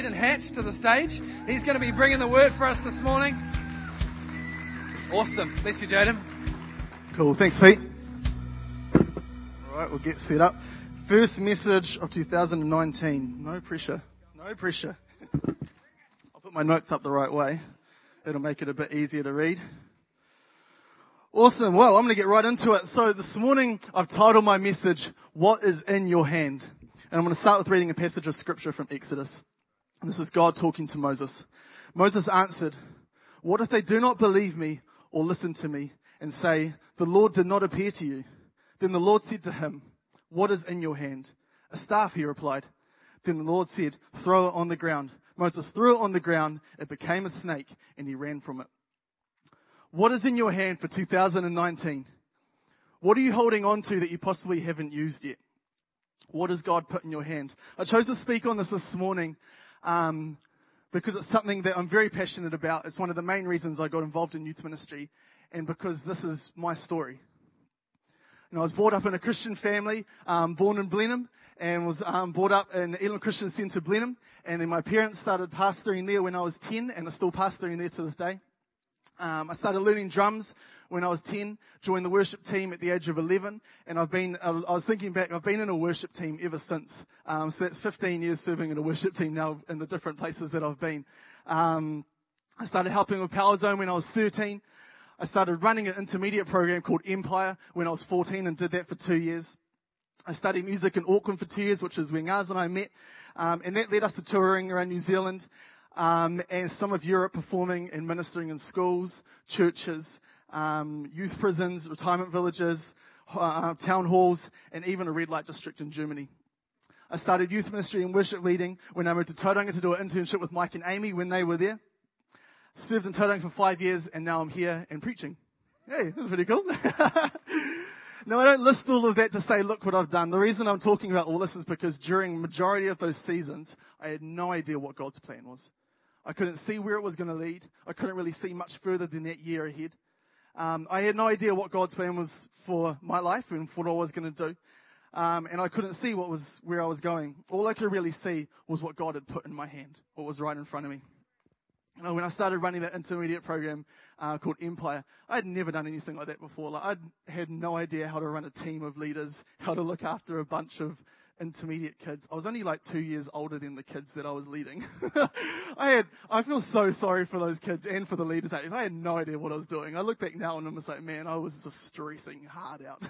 Jaden Hatch to the stage. He's going to be bringing the word for us this morning. Awesome. Bless you, Jaden. Cool. Thanks, Pete. All right, we'll get set up. First message of 2019. No pressure. No pressure. I'll put my notes up the right way. It'll make it a bit easier to read. Awesome. Well, I'm going to get right into it. So this morning I've titled my message, What is in your hand? And I'm going to start with reading a passage of scripture from Exodus. This is God talking to Moses. Moses answered, What if they do not believe me or listen to me and say, The Lord did not appear to you? Then the Lord said to him, What is in your hand? A staff, he replied. Then the Lord said, Throw it on the ground. Moses threw it on the ground. It became a snake and he ran from it. What is in your hand for 2019? What are you holding on to that you possibly haven't used yet? What has God put in your hand? I chose to speak on this this morning um, because it's something that I'm very passionate about. It's one of the main reasons I got involved in youth ministry, and because this is my story. And I was brought up in a Christian family, um, born in Blenheim, and was um, brought up in Elim Christian Centre, Blenheim. And then my parents started pastoring there when I was 10, and are still pastoring there to this day. Um, I started learning drums when I was 10, joined the worship team at the age of 11, and I've been, I was thinking back, I've been in a worship team ever since. Um, so that's 15 years serving in a worship team now in the different places that I've been. Um, I started helping with Power Zone when I was 13. I started running an intermediate program called Empire when I was 14 and did that for two years. I studied music in Auckland for two years, which is where Ngaz and I met. Um, and that led us to touring around New Zealand um, and some of Europe performing and ministering in schools, churches, um, youth prisons, retirement villages, uh, town halls, and even a red light district in Germany. I started youth ministry and worship leading when I moved to Tauranga to do an internship with Mike and Amy when they were there. Served in Tauranga for five years, and now I'm here and preaching. Hey, that's pretty cool. now, I don't list all of that to say, look what I've done. The reason I'm talking about all this is because during majority of those seasons, I had no idea what God's plan was. I couldn't see where it was going to lead. I couldn't really see much further than that year ahead. Um, I had no idea what God's plan was for my life and for what I was going to do. Um, and I couldn't see what was where I was going. All I could really see was what God had put in my hand, what was right in front of me. When I started running that intermediate program uh, called Empire, I had never done anything like that before. Like, I had no idea how to run a team of leaders, how to look after a bunch of intermediate kids. I was only like two years older than the kids that I was leading. I had, I feel so sorry for those kids and for the leaders. I had no idea what I was doing. I look back now and I'm just like, man, I was just stressing hard out.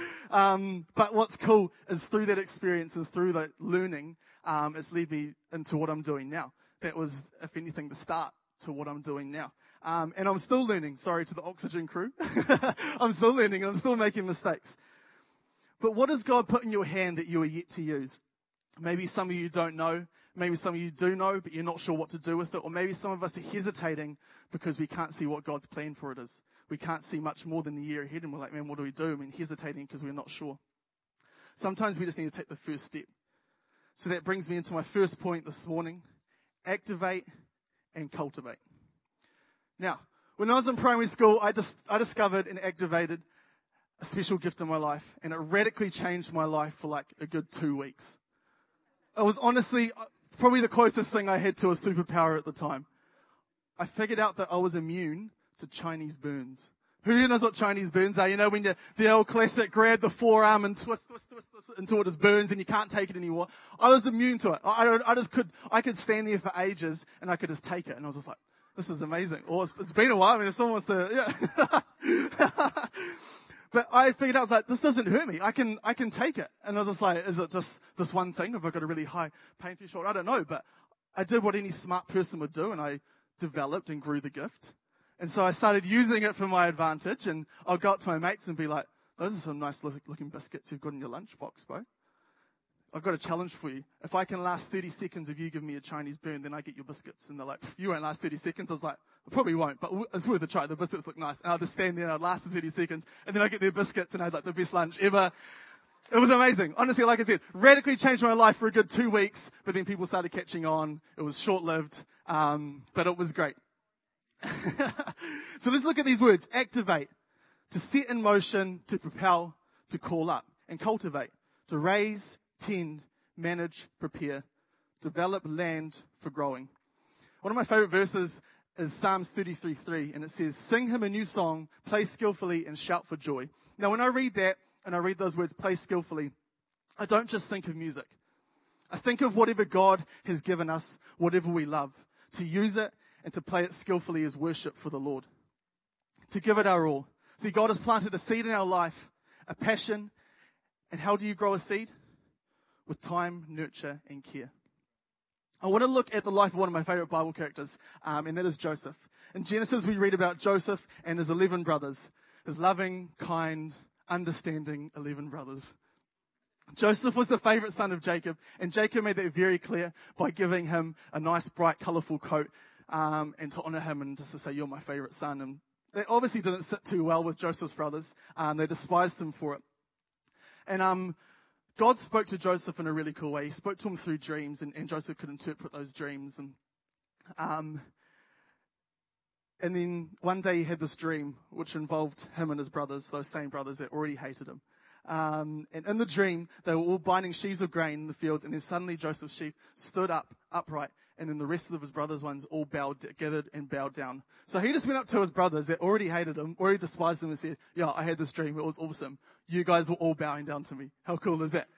um, but what's cool is through that experience and through that learning, um, it's led me into what I'm doing now. That was, if anything, the start to what I'm doing now. Um, and I'm still learning. Sorry to the oxygen crew. I'm still learning and I'm still making mistakes. But what has God put in your hand that you are yet to use? Maybe some of you don't know. Maybe some of you do know, but you're not sure what to do with it. Or maybe some of us are hesitating because we can't see what God's plan for it is. We can't see much more than the year ahead and we're like, man, what do we do? I mean, hesitating because we're not sure. Sometimes we just need to take the first step. So that brings me into my first point this morning. Activate and cultivate. Now, when I was in primary school, I just, I discovered and activated a special gift in my life and it radically changed my life for like a good two weeks. It was honestly uh, probably the closest thing I had to a superpower at the time. I figured out that I was immune to Chinese burns. Who knows what Chinese burns are? You know, when you, the old classic grab the forearm and twist, twist, twist, twist until it just burns and you can't take it anymore. I was immune to it. I, I, just could, I could stand there for ages and I could just take it. And I was just like, this is amazing. Or it's, it's been a while. I mean, if someone wants to, yeah. But I figured out, I was like, this doesn't hurt me. I can, I can take it. And I was just like, is it just this one thing? Have I got a really high pain threshold? I don't know, but I did what any smart person would do and I developed and grew the gift. And so I started using it for my advantage and I'll go up to my mates and be like, those are some nice looking biscuits you've got in your lunchbox, bro. I've got a challenge for you. If I can last 30 seconds if you give me a Chinese burn, then I get your biscuits. And they're like, you won't last 30 seconds. I was like, I probably won't, but it's worth a try. The biscuits look nice. And I'll just stand there and I'd last for 30 seconds. And then I get their biscuits and I had like the best lunch ever. It was amazing. Honestly, like I said, radically changed my life for a good two weeks, but then people started catching on. It was short lived, um, but it was great. so let's look at these words. Activate. To set in motion, to propel, to call up, and cultivate. To raise, tend, manage, prepare, develop land for growing. One of my favorite verses is Psalms 33:3, and it says, Sing him a new song, play skillfully, and shout for joy. Now, when I read that, and I read those words, play skillfully, I don't just think of music. I think of whatever God has given us, whatever we love, to use it and to play it skillfully as worship for the Lord. To give it our all. See, God has planted a seed in our life, a passion, and how do you grow a seed? With time, nurture, and care. I want to look at the life of one of my favorite Bible characters, um, and that is Joseph. In Genesis, we read about Joseph and his 11 brothers, his loving, kind, understanding 11 brothers. Joseph was the favorite son of Jacob, and Jacob made that very clear by giving him a nice, bright, colorful coat, um, and to honor him and just to say, you're my favorite son. And they obviously didn't sit too well with Joseph's brothers. Um, they despised him for it. And, um, God spoke to Joseph in a really cool way. He spoke to him through dreams, and, and Joseph could interpret those dreams. And, um, and then one day he had this dream, which involved him and his brothers, those same brothers that already hated him. Um, and in the dream, they were all binding sheaves of grain in the fields, and then suddenly Joseph's sheaf stood up, upright, and then the rest of his brothers' ones all bowed, gathered and bowed down. So he just went up to his brothers that already hated him, already despised him, and said, "Yeah, I had this dream. It was awesome. You guys were all bowing down to me. How cool is that?"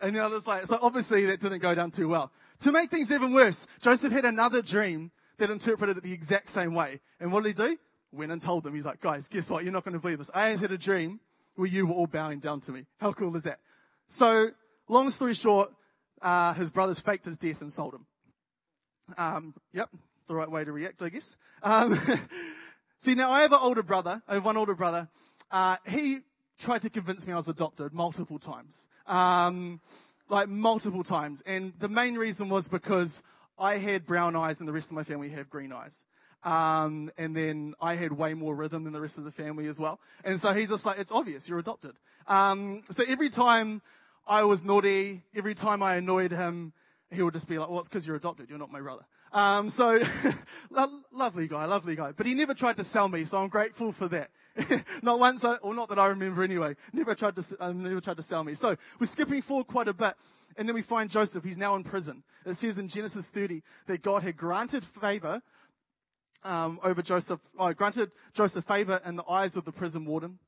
And the others like, so obviously that didn't go down too well. To make things even worse, Joseph had another dream that interpreted it the exact same way. And what did he do? Went and told them. He's like, guys, guess what? You're not going to believe this. I had a dream where you were all bowing down to me. How cool is that? So, long story short, uh, his brothers faked his death and sold him. Um, yep, the right way to react, I guess. Um, see, now I have an older brother. I have one older brother. Uh, he tried to convince me I was adopted multiple times. Um, like multiple times. And the main reason was because I had brown eyes and the rest of my family have green eyes. Um, and then I had way more rhythm than the rest of the family as well. And so he's just like, it's obvious, you're adopted. Um, so every time I was naughty, every time I annoyed him, he would just be like, well, it's because you're adopted. You're not my brother. Um, so lo- lovely guy, lovely guy. But he never tried to sell me, so I'm grateful for that. not once, or not that I remember anyway. Never tried to, um, never tried to sell me. So we're skipping forward quite a bit. And then we find Joseph. He's now in prison. It says in Genesis 30 that God had granted favor um, over Joseph, oh, granted Joseph favor in the eyes of the prison warden.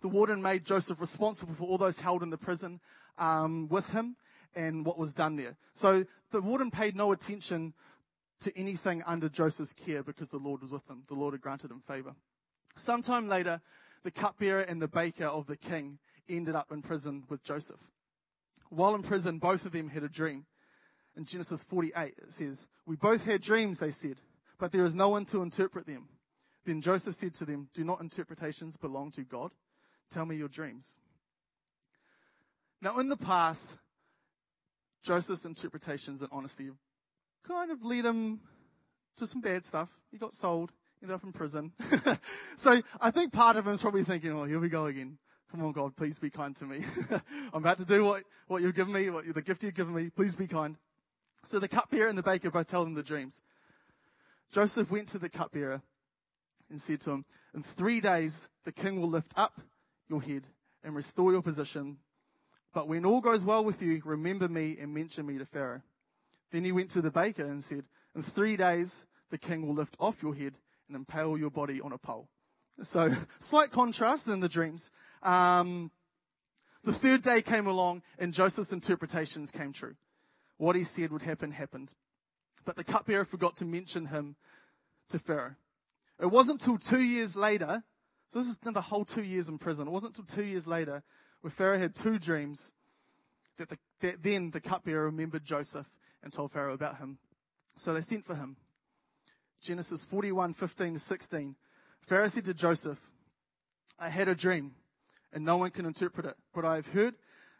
The warden made Joseph responsible for all those held in the prison um, with him and what was done there. So the warden paid no attention to anything under Joseph's care because the Lord was with him. The Lord had granted him favor. Sometime later, the cupbearer and the baker of the king ended up in prison with Joseph. While in prison, both of them had a dream. In Genesis 48, it says, We both had dreams, they said but there is no one to interpret them. Then Joseph said to them, Do not interpretations belong to God? Tell me your dreams. Now, in the past, Joseph's interpretations and honesty kind of led him to some bad stuff. He got sold, ended up in prison. so I think part of him is probably thinking, oh, here we go again. Come on, God, please be kind to me. I'm about to do what, what you've given me, what, the gift you've given me. Please be kind. So the cupbearer and the baker both tell him the dreams. Joseph went to the cupbearer and said to him, In three days the king will lift up your head and restore your position. But when all goes well with you, remember me and mention me to Pharaoh. Then he went to the baker and said, In three days the king will lift off your head and impale your body on a pole. So, slight contrast in the dreams. Um, the third day came along and Joseph's interpretations came true. What he said would happen happened. But the cupbearer forgot to mention him to Pharaoh. It wasn't until two years later, so this is the whole two years in prison. It wasn't until two years later, where Pharaoh had two dreams, that, the, that then the cupbearer remembered Joseph and told Pharaoh about him. So they sent for him. Genesis 41, 15 to 16. Pharaoh said to Joseph, I had a dream, and no one can interpret it, but I have heard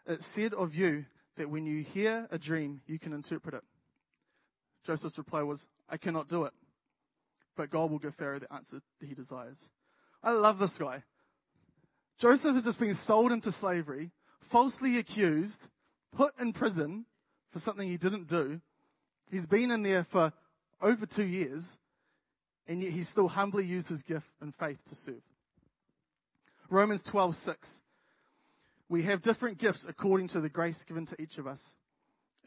it said of you that when you hear a dream, you can interpret it. Joseph's reply was, I cannot do it. But God will give Pharaoh the answer that he desires. I love this guy. Joseph has just been sold into slavery, falsely accused, put in prison for something he didn't do. He's been in there for over two years, and yet he's still humbly used his gift and faith to serve. Romans 12:6. We have different gifts according to the grace given to each of us.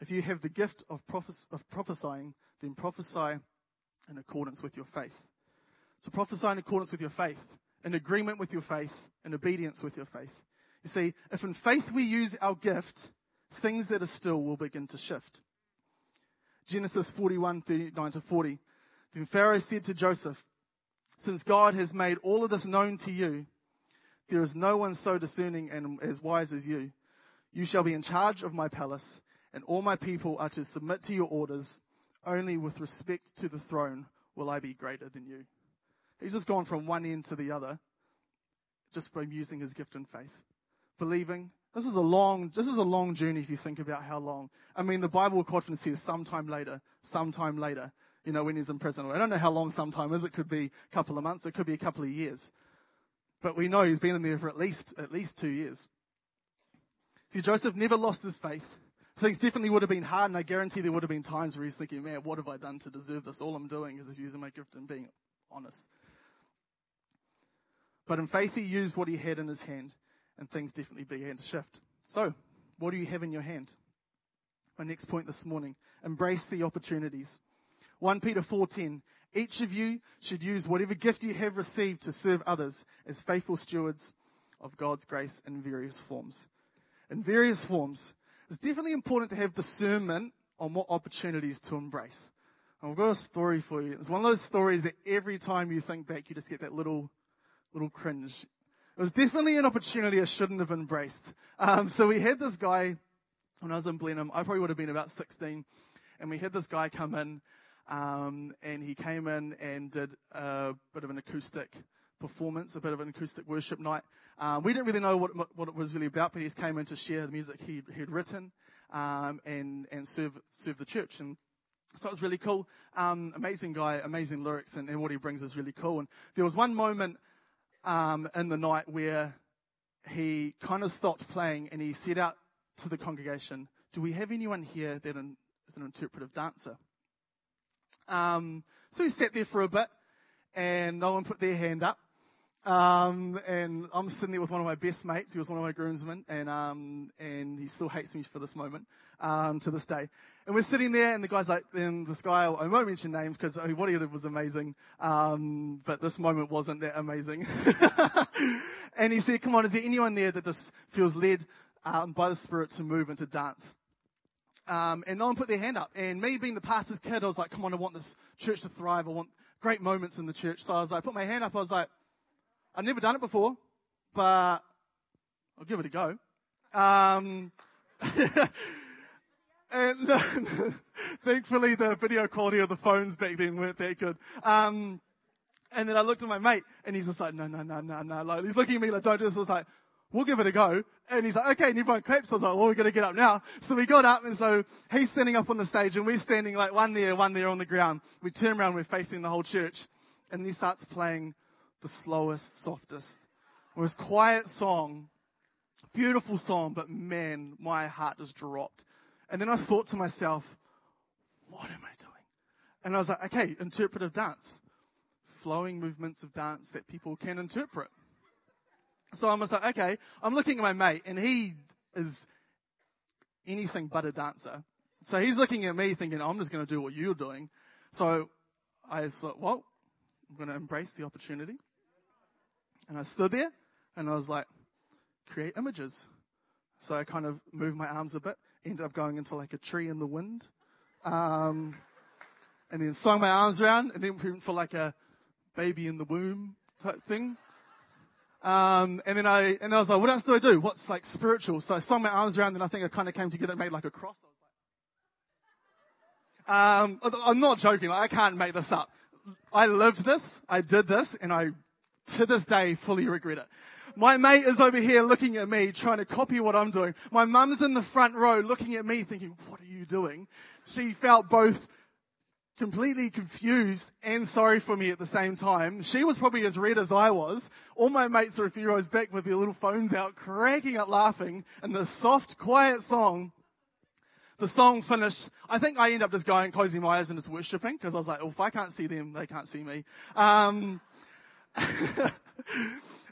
If you have the gift of, prophes- of prophesying, then prophesy in accordance with your faith. So prophesy in accordance with your faith, in agreement with your faith, in obedience with your faith. You see, if in faith we use our gift, things that are still will begin to shift. Genesis 41, 39 to 40. Then Pharaoh said to Joseph, Since God has made all of this known to you, there is no one so discerning and as wise as you. You shall be in charge of my palace, and all my people are to submit to your orders. Only with respect to the throne will I be greater than you. He's just gone from one end to the other, just by using his gift and faith. Believing. This is a long, this is a long journey if you think about how long. I mean, the Bible quite often says sometime later, sometime later, you know, when he's in prison. I don't know how long sometime is. It could be a couple of months. It could be a couple of years. But we know he's been in there for at least, at least two years. See, Joseph never lost his faith. Things definitely would have been hard, and I guarantee there would have been times where he's thinking, man, what have I done to deserve this? All I'm doing is using my gift and being honest. But in faith, he used what he had in his hand, and things definitely began to shift. So, what do you have in your hand? My next point this morning embrace the opportunities. 1 Peter 4:10 Each of you should use whatever gift you have received to serve others as faithful stewards of God's grace in various forms. In various forms. It's definitely important to have discernment on what opportunities to embrace. And I've got a story for you. It's one of those stories that every time you think back, you just get that little little cringe. It was definitely an opportunity I shouldn't have embraced. Um, so we had this guy when I was in Blenheim. I probably would have been about 16, and we had this guy come in, um, and he came in and did a bit of an acoustic performance, a bit of an acoustic worship night. Um, we didn't really know what, what it was really about, but he just came in to share the music he, he'd written um, and and serve serve the church. And so it was really cool. Um, amazing guy, amazing lyrics, and, and what he brings is really cool. And there was one moment um, in the night where he kind of stopped playing and he said out to the congregation, Do we have anyone here that is an interpretive dancer? Um, so he sat there for a bit and no one put their hand up. Um, and I'm sitting there with one of my best mates. He was one of my groomsmen, and um, and he still hates me for this moment um, to this day. And we're sitting there, and the guy's like, and this guy, I won't mention names because what he did was amazing, um, but this moment wasn't that amazing. and he said, "Come on, is there anyone there that just feels led um, by the Spirit to move and to dance?" Um, and no one put their hand up. And me being the pastor's kid, I was like, "Come on, I want this church to thrive. I want great moments in the church." So I was like, put my hand up. I was like. I've never done it before, but I'll give it a go. Um, and thankfully, the video quality of the phones back then weren't that good. Um, and then I looked at my mate, and he's just like, no, no, no, no, no. Like, he's looking at me like, don't do this. I was like, we'll give it a go. And he's like, okay, and everyone claps. I was like, well, we're going to get up now. So we got up, and so he's standing up on the stage, and we're standing like one there, one there on the ground. We turn around, we're facing the whole church. And he starts playing the slowest, softest, most quiet song. Beautiful song, but man, my heart just dropped. And then I thought to myself, what am I doing? And I was like, okay, interpretive dance. Flowing movements of dance that people can interpret. So I was like, okay, I'm looking at my mate and he is anything but a dancer. So he's looking at me thinking, I'm just going to do what you're doing. So I thought, well, I'm going to embrace the opportunity. And I stood there and I was like, create images. So I kind of moved my arms a bit, ended up going into like a tree in the wind. Um, and then swung my arms around and then went for like a baby in the womb type thing. Um, and then I, and I was like, what else do I do? What's like spiritual? So I swung my arms around and I think I kind of came together and made like a cross. I was like, um, I'm not joking. Like, I can't make this up. I lived this. I did this and I to this day fully regret it. My mate is over here looking at me, trying to copy what I'm doing. My mum's in the front row looking at me thinking, what are you doing? She felt both completely confused and sorry for me at the same time. She was probably as red as I was. All my mates are a few rows back with their little phones out, cracking up laughing, and the soft, quiet song. The song finished. I think I ended up just going, closing my eyes and just worshipping, because I was like, well, if I can't see them, they can't see me. Um,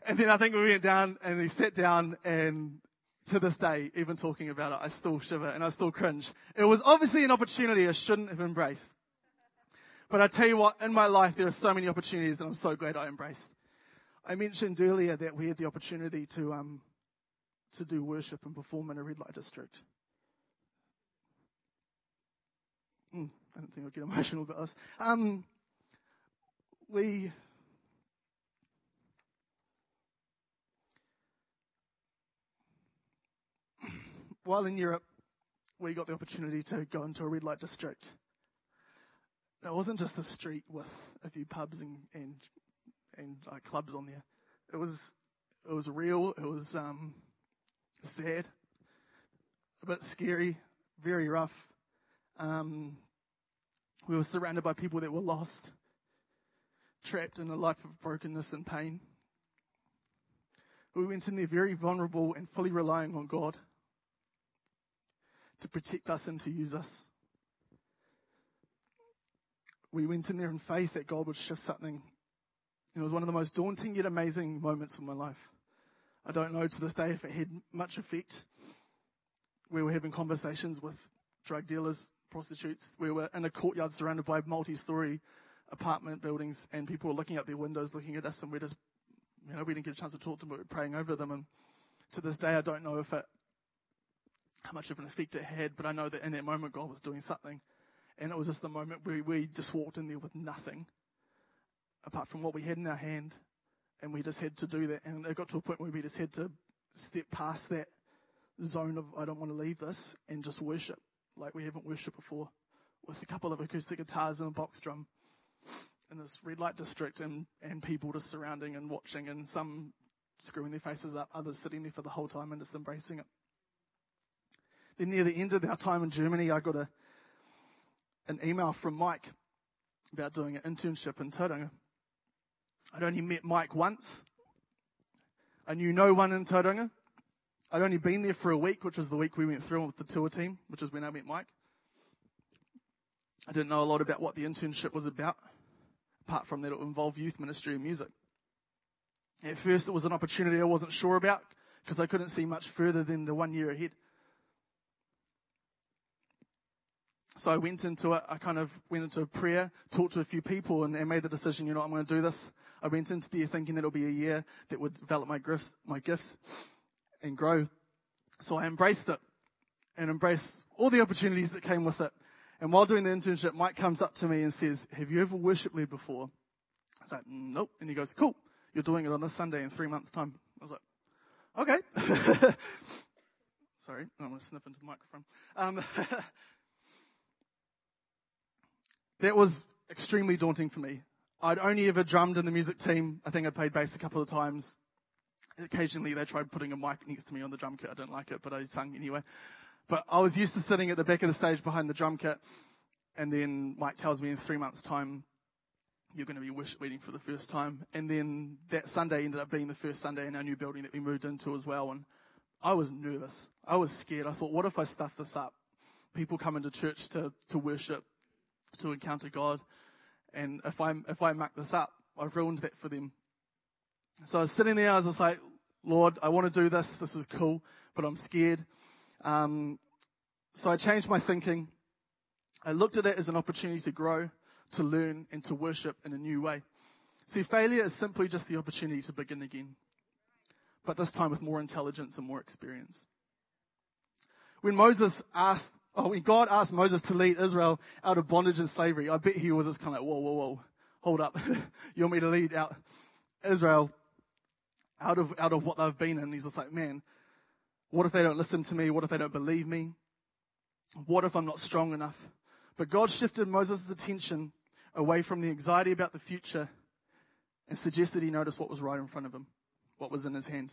and then I think we went down and we sat down and to this day, even talking about it, I still shiver and I still cringe. It was obviously an opportunity I shouldn't have embraced. But I tell you what, in my life, there are so many opportunities that I'm so glad I embraced. I mentioned earlier that we had the opportunity to, um, to do worship and perform in a red light district. Mm, I don't think I'll get emotional about this. Um, we while in Europe, we got the opportunity to go into a red light district. It wasn't just a street with a few pubs and and, and clubs on there. It was it was real. It was um, sad, a bit scary, very rough. Um, we were surrounded by people that were lost, trapped in a life of brokenness and pain. We went in there very vulnerable and fully relying on God to protect us and to use us. We went in there in faith that God would shift something. It was one of the most daunting yet amazing moments of my life. I don't know to this day if it had much effect. We were having conversations with drug dealers, prostitutes. We were in a courtyard surrounded by multi-story apartment buildings and people were looking out their windows, looking at us and we just, you know, we didn't get a chance to talk to them, but we were praying over them. And to this day, I don't know if it how much of an effect it had, but I know that in that moment God was doing something. And it was just the moment where we just walked in there with nothing apart from what we had in our hand. And we just had to do that. And it got to a point where we just had to step past that zone of, I don't want to leave this and just worship like we haven't worshipped before with a couple of acoustic guitars and a box drum in this red light district and, and people just surrounding and watching and some screwing their faces up, others sitting there for the whole time and just embracing it. Then near the end of our time in Germany, I got a, an email from Mike about doing an internship in Tauranga. I'd only met Mike once. I knew no one in Tauranga. I'd only been there for a week, which was the week we went through with the tour team, which is when I met Mike. I didn't know a lot about what the internship was about, apart from that it involved youth ministry and music. At first, it was an opportunity I wasn't sure about because I couldn't see much further than the one year ahead. So I went into it. I kind of went into a prayer, talked to a few people, and, and made the decision. You know, I'm going to do this. I went into there thinking that it'll be a year that would develop my gifts, my gifts, and grow. So I embraced it, and embraced all the opportunities that came with it. And while doing the internship, Mike comes up to me and says, "Have you ever worship led before?" I was like, "Nope." And he goes, "Cool. You're doing it on this Sunday in three months' time." I was like, "Okay." Sorry, I'm going to sniff into the microphone. Um, that was extremely daunting for me. I'd only ever drummed in the music team. I think I played bass a couple of times. Occasionally they tried putting a mic next to me on the drum kit. I didn't like it, but I sang anyway. But I was used to sitting at the back of the stage behind the drum kit. And then Mike tells me in three months time, you're going to be worship for the first time. And then that Sunday ended up being the first Sunday in our new building that we moved into as well. And I was nervous. I was scared. I thought, what if I stuff this up? People come into church to, to worship to encounter God. And if I if I muck this up, I've ruined that for them. So I was sitting there, I was just like, Lord, I want to do this. This is cool, but I'm scared. Um, so I changed my thinking. I looked at it as an opportunity to grow, to learn, and to worship in a new way. See, failure is simply just the opportunity to begin again, but this time with more intelligence and more experience. When Moses asked Oh, when God asked Moses to lead Israel out of bondage and slavery, I bet he was just kind of like, whoa, whoa, whoa, hold up. you want me to lead out Israel out of, out of what they've been in? He's just like, man, what if they don't listen to me? What if they don't believe me? What if I'm not strong enough? But God shifted Moses' attention away from the anxiety about the future and suggested he notice what was right in front of him, what was in his hand.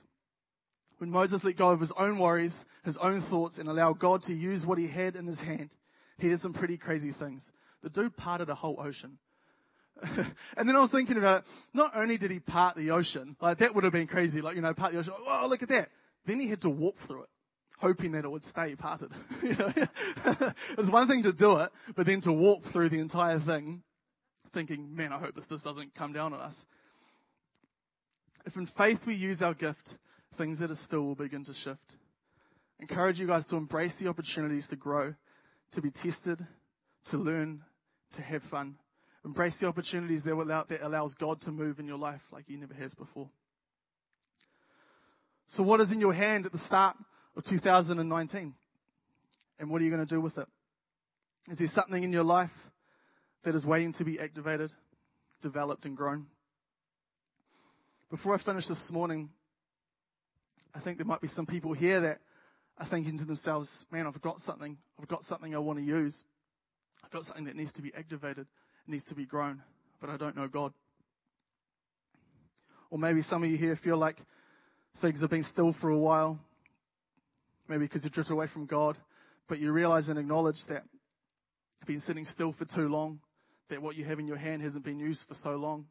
When Moses let go of his own worries, his own thoughts, and allowed God to use what he had in his hand, he did some pretty crazy things. The dude parted a whole ocean. and then I was thinking about it. Not only did he part the ocean, like that would have been crazy, like, you know, part the ocean. Oh, look at that. Then he had to walk through it, hoping that it would stay parted. you know, it's one thing to do it, but then to walk through the entire thing, thinking, man, I hope this, this doesn't come down on us. If in faith we use our gift, things that are still will begin to shift. encourage you guys to embrace the opportunities to grow, to be tested, to learn, to have fun. Embrace the opportunities that, that allows God to move in your life like He never has before. So, what is in your hand at the start of 2019? And what are you going to do with it? Is there something in your life that is waiting to be activated, developed, and grown? Before I finish this morning, I think there might be some people here that are thinking to themselves, man, I've got something. I've got something I want to use. I've got something that needs to be activated, it needs to be grown, but I don't know God. Or maybe some of you here feel like things have been still for a while, maybe because you drifted away from God, but you realize and acknowledge that you've been sitting still for too long, that what you have in your hand hasn't been used for so long,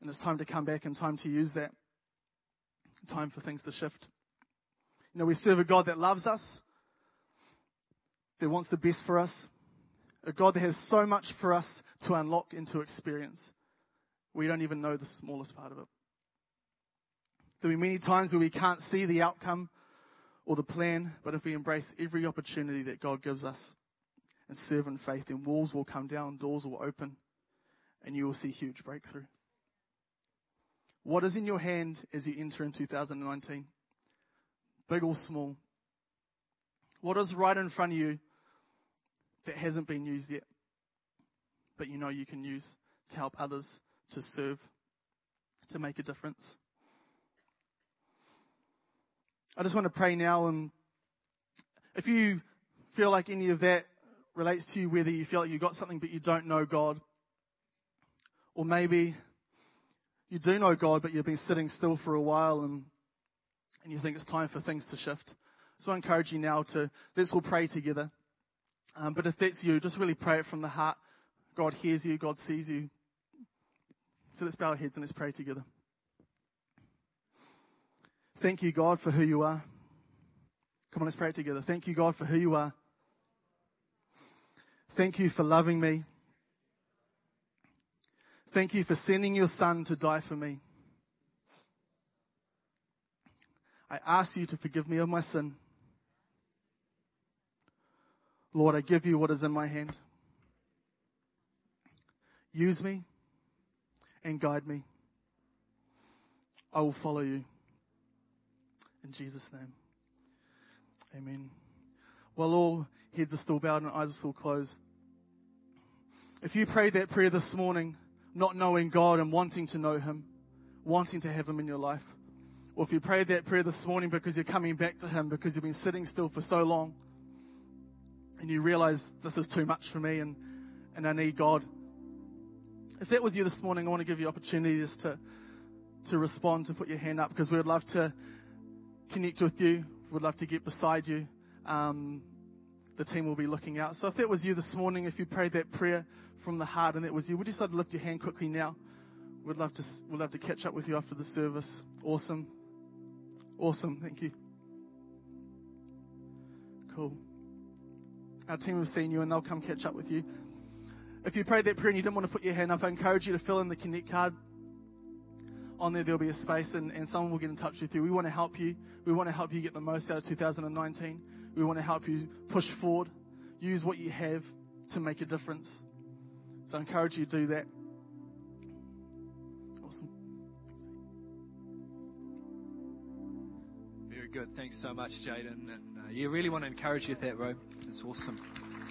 and it's time to come back and time to use that. Time for things to shift. You know, we serve a God that loves us, that wants the best for us, a God that has so much for us to unlock and to experience. We don't even know the smallest part of it. There'll be many times where we can't see the outcome or the plan, but if we embrace every opportunity that God gives us and serve in faith, then walls will come down, doors will open, and you will see huge breakthrough. What is in your hand as you enter in 2019? Big or small? What is right in front of you that hasn't been used yet, but you know you can use to help others, to serve, to make a difference? I just want to pray now and if you feel like any of that relates to you, whether you feel like you've got something but you don't know God, or maybe you do know God but you've been sitting still for a while and, and you think it's time for things to shift. So I encourage you now to, let's all pray together. Um, but if that's you, just really pray it from the heart. God hears you, God sees you. So let's bow our heads and let's pray together. Thank you, God, for who you are. Come on, let's pray together. Thank you, God, for who you are. Thank you for loving me. Thank you for sending your son to die for me. I ask you to forgive me of my sin. Lord, I give you what is in my hand. Use me and guide me. I will follow you. In Jesus' name. Amen. While all heads are still bowed and eyes are still closed, if you prayed that prayer this morning, not knowing God and wanting to know Him, wanting to have Him in your life, or if you prayed that prayer this morning because you're coming back to Him because you've been sitting still for so long, and you realize this is too much for me and, and I need God. If that was you this morning, I want to give you opportunities to, to respond, to put your hand up because we would love to connect with you. We'd love to get beside you. Um, the team will be looking out. So if that was you this morning, if you prayed that prayer from the heart and that was you, would you decide to lift your hand quickly now? We'd love to, we'd love to catch up with you after the service. Awesome. Awesome. Thank you. Cool. Our team have seen you and they'll come catch up with you. If you prayed that prayer and you didn't want to put your hand up, I encourage you to fill in the Connect card on there, there'll be a space and, and someone will get in touch with you. We want to help you. We want to help you get the most out of 2019. We want to help you push forward. Use what you have to make a difference. So I encourage you to do that. Awesome. Very good. Thanks so much, Jaden. And uh, you really want to encourage you with that, bro. It's awesome.